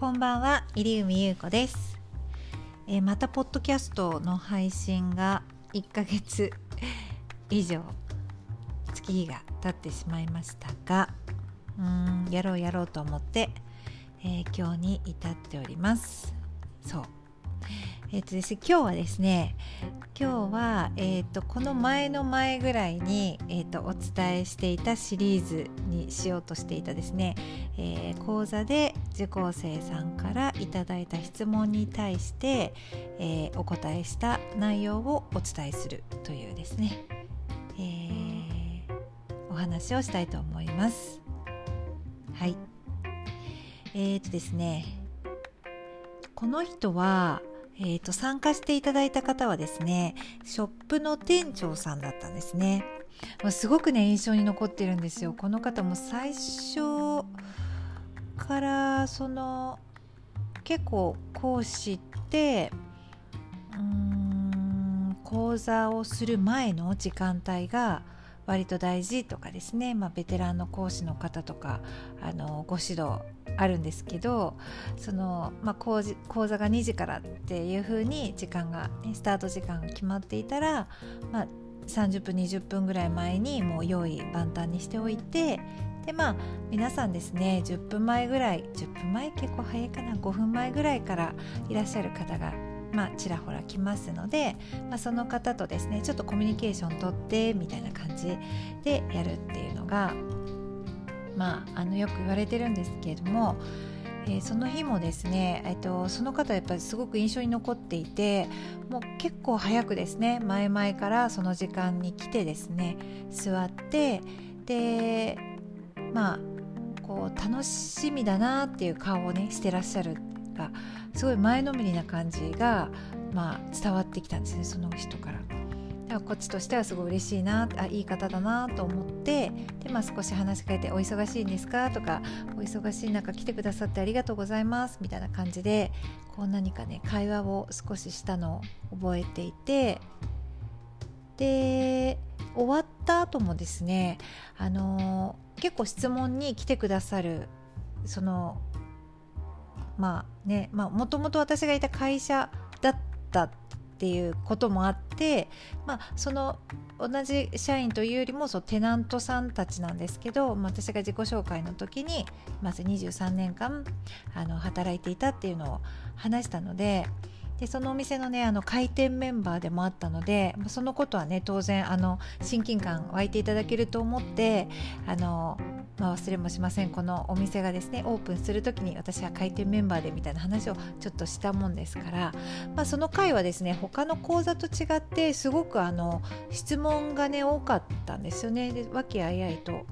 こんばんは入海優子です、えー、またポッドキャストの配信が1ヶ月以上月日が経ってしまいましたがうんやろうやろうと思って、えー、今日に至っております。そうえっ、ー、とですね、今日はですね今日は、えーと、この前の前ぐらいに、えーと、お伝えしていたシリーズにしようとしていたですね、えー、講座で受講生さんからいただいた質問に対して、えー、お答えした内容をお伝えするというですね、えー、お話をしたいと思います。はいえーとですねこの人はえーと、参加していただいた方はですねショップの店長さんだったんですね。すごくね印象に残ってるんですよ。この方も最初からその結構講師ってうん講座をする前の時間帯が割と大事とかですね、まあ、ベテランの講師の方とかあのご指導あるんですけどその、まあ、講講座が2時からっていう風に時間が、スタート時間が決まっていたら、まあ、30分20分ぐらい前にもう用意万端にしておいてでまあ皆さんですね10分前ぐらい10分前結構早いかな5分前ぐらいからいらっしゃる方がまあ、ちらほら来ますので、まあ、その方とですねちょっとコミュニケーション取ってみたいな感じでやるっていうのが、まあ、あのよく言われてるんですけれども、えー、その日もですね、えーと、その方やっぱりすごく印象に残っていてもう結構早くですね前々からその時間に来てですね座ってでまあこう楽しみだなっていう顔をねしてらっしゃるがすごい前のめりな感じが、まあ、伝わってきたんですねその人から。こっちとしてはすごい嬉しいなあいい方だなと思ってで、まあ、少し話しかけて「お忙しいんですか?」とか「お忙しい中来てくださってありがとうございます」みたいな感じでこう何かね会話を少ししたのを覚えていてで終わった後もですねあの結構質問に来てくださるそのまあねもともと私がいた会社だったっていうこともあって、まあ、その同じ社員というよりもそうテナントさんたちなんですけど、まあ、私が自己紹介の時にまず23年間あの働いていたっていうのを話したので。でそのお店のねあの開店メンバーでもあったのでそのことはね当然あの親近感湧いていただけると思ってあのまあ、忘れもしませんこのお店がですねオープンする時に私は開店メンバーでみたいな話をちょっとしたもんですから、まあ、その回はですね他の講座と違ってすごくあの質問がね多かったんですよねで和気あいあいと。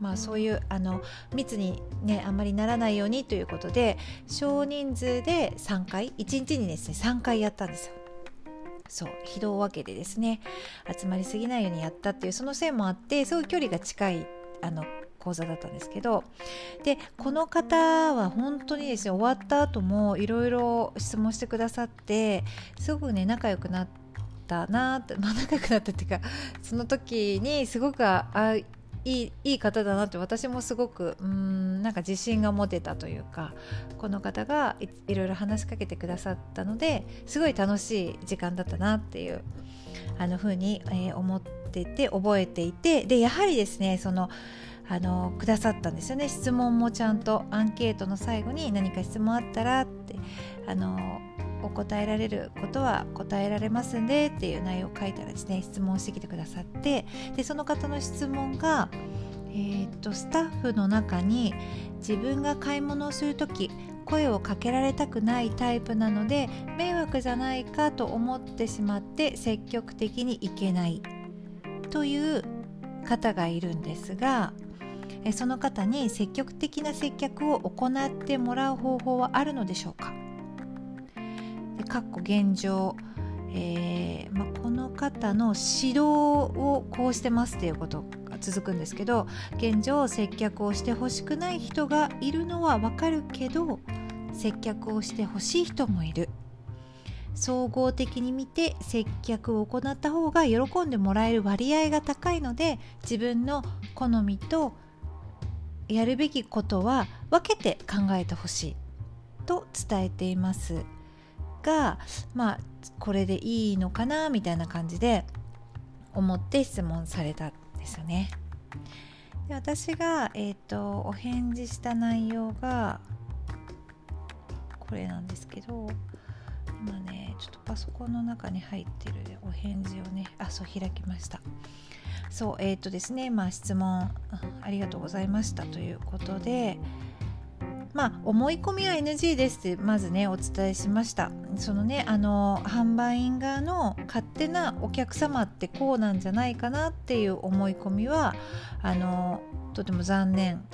まあ、そういうあの密に、ね、あんまりならないようにということで少人数で3回1日にですね3回やったんですよ。そう非道分けでですね集まりすぎないようにやったっていうそのせいもあってすごい距離が近いあの講座だったんですけどでこの方は本当にですね終わった後もいろいろ質問してくださってすごくね仲良くなったなって、まあ、仲良くなったっていうかその時にすごくあいいいい方だなって私もすごくうんなんか自信が持てたというかこの方がいいろいろ話しかけてくださったのですごい楽しい時間だったなっていうあの風に、えー、思ってて覚えていてでやはりですねそのあのくださったんですよね。質問もちゃんとアンケートの最後に何か質問あったらってあのお答えられることは答えられますんでっていう内容を書いたらですね質問してきてくださってでその方の質問が、えー、っとスタッフの中に自分が買い物をする時声をかけられたくないタイプなので迷惑じゃないかと思ってしまって積極的にいけないという方がいるんですがその方に積極的な接客を行ってもらう方法はあるのでしょうか？かっこ現状、えーまあこの方の指導をこうしてますっていうことが続くんですけど現状接客をしてほしくない人がいるのはわかるけど接客をしてほしい人もいる。総合的に見て接客を行った方が喜んでもらえる割合が高いので自分の好みとやるべきことは分けて考えてほしいと伝えていますがまあこれでいいのかなみたいな感じで思って質問されたんですよね。で私が、えーと、お返事した内容がこれなんですけど今ねちょっとパソコンの中に入ってるお返事をねあそう開きました。そうえっ、ー、とですねまあ質問ありがとうございました。ということでまあ、思い込みは NG ですってまずねお伝えしました。そのねあの販売員側の勝手なお客様ってこうなんじゃないかなっていう思い込みはあのとても残念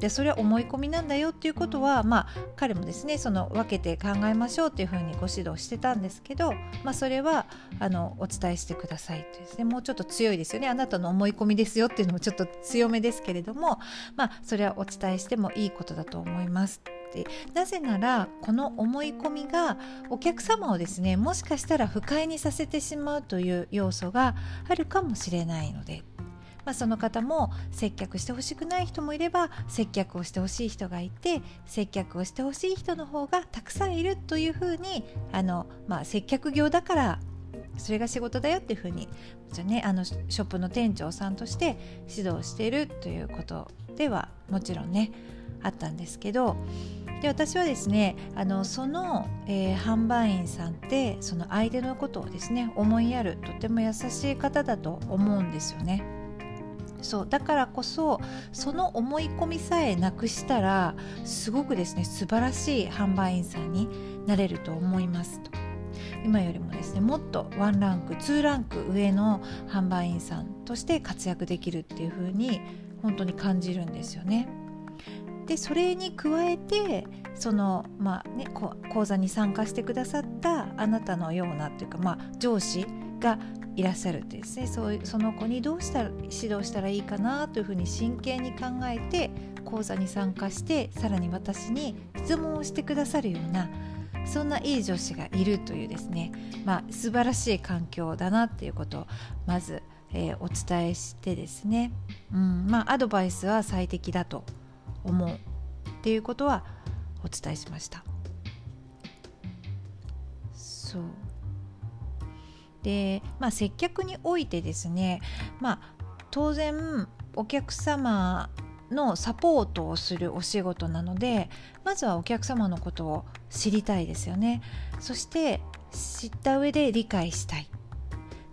でそれは思い込みなんだよっていうことは、まあ、彼もですねその分けて考えましょうっていうふうにご指導してたんですけど、まあ、それはあのお伝えしてくださいとですねもうちょっと強いですよねあなたの思い込みですよっていうのもちょっと強めですけれども、まあ、それはお伝えしてもいいことだと思います。でなぜならこの思い込みがお客様をですねもしかしたら不快にさせてしまうという要素があるかもしれないのでまあ、その方も接客してほしくない人もいれば接客をしてほしい人がいて接客をしてほしい人の方がたくさんいるというふうにあの、まあ、接客業だからそれが仕事だよっていうふうにじゃ、ね、あのショップの店長さんとして指導しているということではもちろんねあったんですけどで私はですねあのその、えー、販売員さんってその相手のことをですね思いやるとても優しい方だと思うんですよね。そうだからこそその思い込みさえなくしたらすごくですね素晴らしい販売員さんになれると思いますと今よりもですねもっとワンランクツーランク上の販売員さんとして活躍できるっていう風に本当に感じるんですよね。でそれに加えてその、まあね、講座に参加してくださったあなたのようなというか、まあ、上司がいらっしゃるってですね。そうその子にどうしたら指導したらいいかなというふうに真剣に考えて講座に参加してさらに私に質問をしてくださるようなそんないい女子がいるというですね、まあ、素晴らしい環境だなっていうことをまず、えー、お伝えしてですね、うんまあ、アドバイスは最適だと思うっていうことはお伝えしました。そう。で、まあ、接客においてですね、まあ、当然お客様のサポートをするお仕事なのでまずはお客様のことを知りたいですよね。そして知った上で理解したい。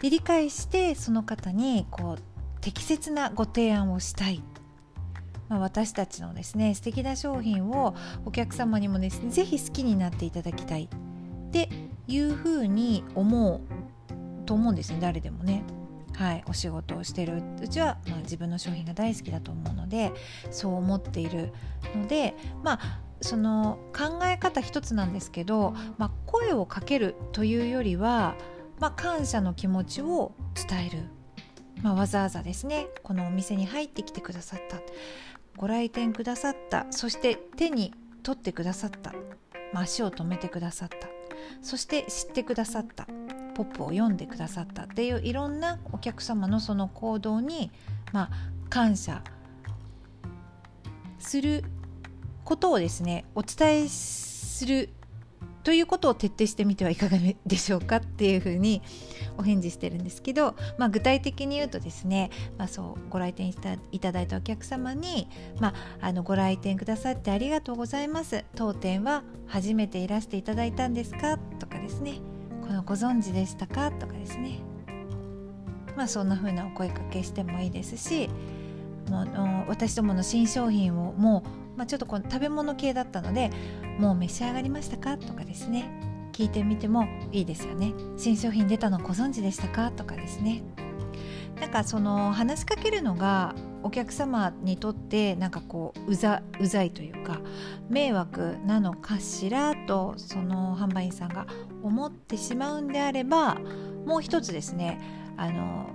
で理解してその方にこう適切なご提案をしたい、まあ、私たちのですね素敵な商品をお客様にもですね是非好きになっていただきたい。っていうふうに思うと思うんですね誰でもね。はい、お仕事をしてる。うちは、まあ、自分の商品が大好きだと思うのでそう思っているのでまあその考え方一つなんですけど、まあ、声をかけるというよりは、まあ、感謝の気持ちを伝える、まあ、わざわざですねこのお店に入ってきてくださった。ご来店くださった。そして手に取ってくださった、まあ、足を止めてくださった。そして知ってくださった。ポップを読んでくださったっていういろんなお客様のその行動に、まあ、感謝することをですねお伝えするということを徹底してみてはいかがでしょうかっていうふうにお返事してるんですけど、まあ、具体的に言うとですね、まあ、そうご来店いただいたお客様に、まあ、あのご来店くださってありがとうございます。当店は初めていらしていただいたんですか？とかですね。このご存知でしたか？とかですね。まあそんな風なお声かけしてもいいですしもう私どもの新商品をもう、まあ、ちょっとこの食べ物系だったのでもう召し上がりましたか？とかですね。聞いてみてもいいですよね。新商品出たのご存知でしたか？とかですね。なんかその話しかけるのがお客様にとってなんかこううざうざいというか迷惑なのかしら？とその販売員さんが思ってしまうんであればもう一つですねあの、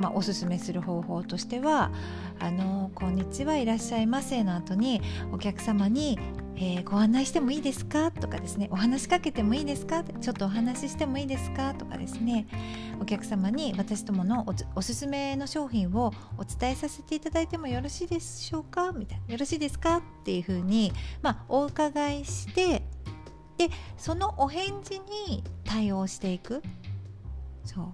まあ、おすすめする方法としては「あのこんにちはいらっしゃいませ」の後にお客様にえー、ご案内してもいいですか？とかですねお話しかけてもいいですかちょっとお話ししてもいいですか？とかですねお客様に私どものおすすめの商品をお伝えさせていただいてもよろしいでしょうか？みたいなよろしいですか？っていうふうに、まあ、お伺いしてでそのお返事に対応していく。そう。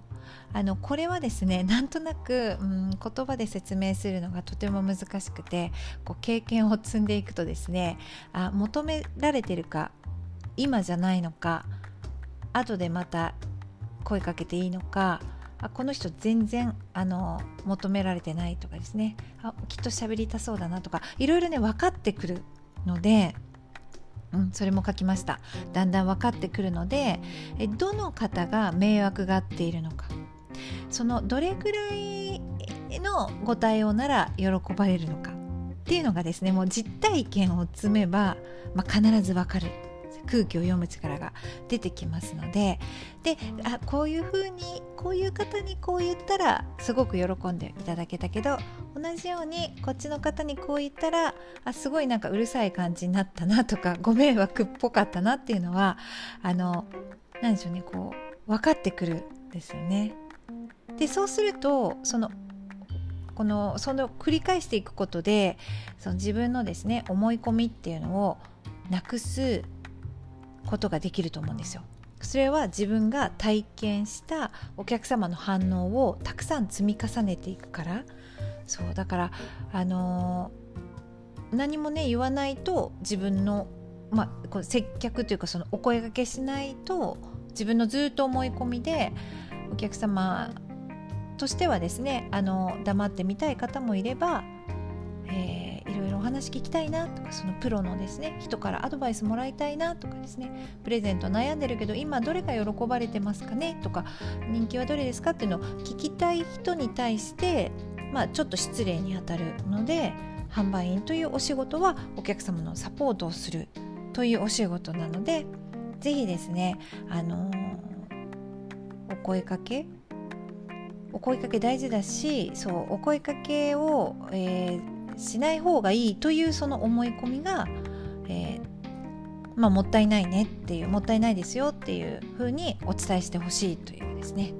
あのこれはですね なんとなく、うん、言葉で説明するのがとても難しくてこう経験を積んでいくとですねあ求められてるか今じゃないのか後でまた声かけていいのかあこの人全然あの求められてないとかですねあきっと喋りたそうだなとかいろいろね分かってくるのでうん、それも書きました。だんだん分かってくるのでえどの方が迷惑がっているのか。そのどれぐらいのご対応なら喜ばれるのかっていうのがですねもう実体験を積めば、まあ、必ず分かる。空気を読む力が出てきますのでであこういうふうにこういう方にこう言ったらすごく喜んでいただけたけど同じようにこっちの方にこう言ったらあすごいなんかうるさい感じになったなとか ご迷惑っぽかったなっていうのはあの何でしょうねこう分かってくるんですよね。でそうするとそのこのその繰り返していくことでその自分のですね思い込みっていうのをなくすことができると思うんですよ。それは自分が体験したお客様の反応をたくさん積み重ねていくからそうだからあのー、何もね言わないと自分の、まあ、こう接客というかそのお声がけしないと自分のずっと思い込みでお客様としてはですねあの黙ってみたい方もいれば、えー、話聞きたいなとかそのプロのですね人からアドバイスもらいたいなとかですねプレゼント悩んでるけど今どれが喜ばれてますかねとか人気はどれですかっていうのを聞きたい人に対してまあちょっと失礼にあたるので販売員というお仕事はお客様のサポートをするというお仕事なので是非ですねあのー、お声かけお声かけ大事だしそうお声かけを、えー、しない方がいいというその思い込みが、えー、まあ、もったいないねっていうもったいないですよっていうふうにお伝えしてほしいというですね。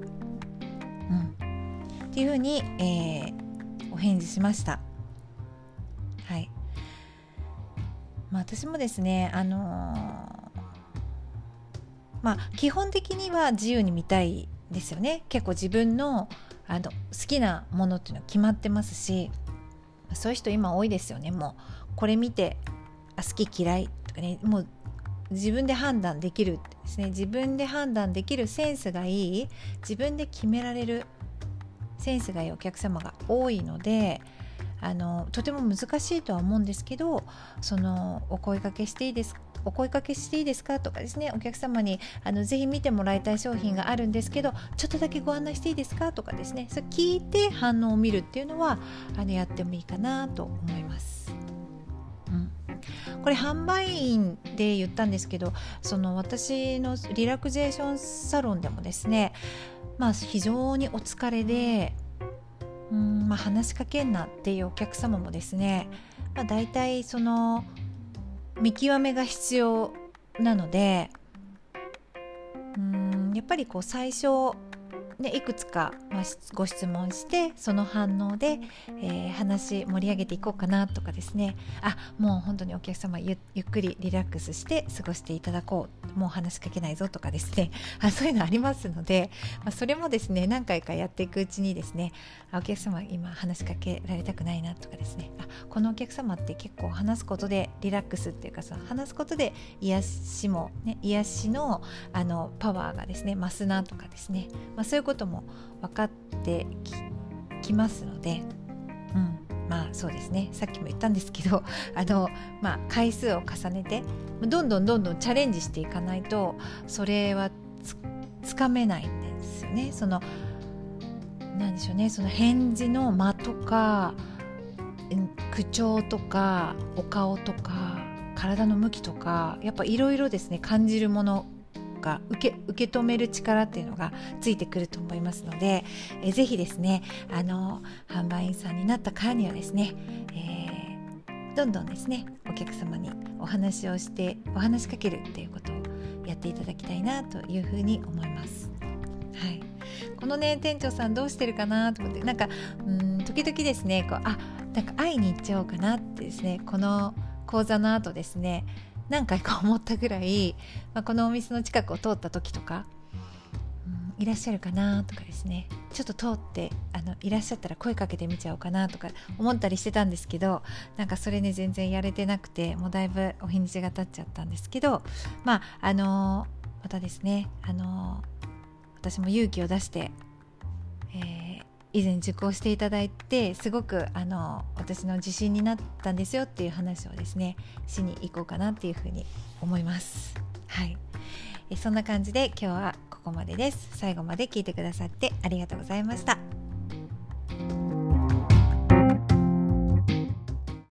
うん、っていうふうに、えー、お返事しました。はい。まあ、私もですね、あのー、まあ、基本的には自由に見たいですよね結構自分のあの好きなものっていうのは決まってますしそういう人今多いですよね。もうこれ見てあ好き嫌いとかね。もう自分で判断できるですね。自分で判断できるセンスがいい。自分で決められるセンスがいいお客様が多いのであのとても難しいとは思うんですけどそのお声かけしていいですお声かけしていいですか？とかですねお客様にあのぜひ見てもらいたい商品があるんですけどちょっとだけご案内していいですか？とかですねそれ聞いて反応を見るっていうのはあのやってもいいかなと思います。これ販売員で言ったんですけどその私のリラクゼーションサロンでもですねまあ非常にお疲れでうん、まあ、話しかけんなっていうお客様もですね、まあ、大体その見極めが必要なのでうんやっぱりこう最初でいくつか、まあ、ご質問してその反応で、えー、話盛り上げていこうかなとかですね。あもう本当にお客様ゆっくりリラックスして過ごしていただこう。もう話しかけないぞとかですね。あそういうのありますので、まあ、それもですね何回かやっていくうちにですねあお客様今話しかけられたくないなとかですね。あこのお客様って結構話すことでリラックスっていうかその話すことで癒しも、ね、癒しのあのパワーがですね増すなとかですね、まあ、そういうことも分かってきますので、うん、まあそうですね。さっきも言ったんですけど あの、まあ、回数を重ねてどんどんどんどんチャレンジしていかないとそれはつかめないんですよね。そのなんでしょうね。その返事の間とか口調とかお顔とか体の向きとかやっぱいろいろですね。感じるものか受け受け止める力っていうのがついてくると思いますので、えー、ぜひですねあの販売員さんになったからにはですね、えどんどんですねお客様にお話をしてお話しかけるっていうことをやっていただきたいなというふうに思います。はい、このね店長さんどうしてるかなと思ってなんかうん時々ですねこうあなんか会いに行っちゃおうかなってですねこの講座の後ですね何回か思ったぐらい、まあ、このお店の近くを通った時とかいらっしゃるかなとかですね。ちょっと通ってあのいらっしゃったら声かけてみちゃおうかなとか思ったりしてたんですけどなんかそれね全然やれてなくてもうだいぶお日にちが経っちゃったんですけどまああのまたですねあの私も勇気を出して、えー、以前受講していただいてすごくあの私の自信になったんですよっていう話をですねしに行こうかなっていうふうに思います。はい。えそんな感じで今日はここまでです。最後まで聞いてくださってありがとうございました。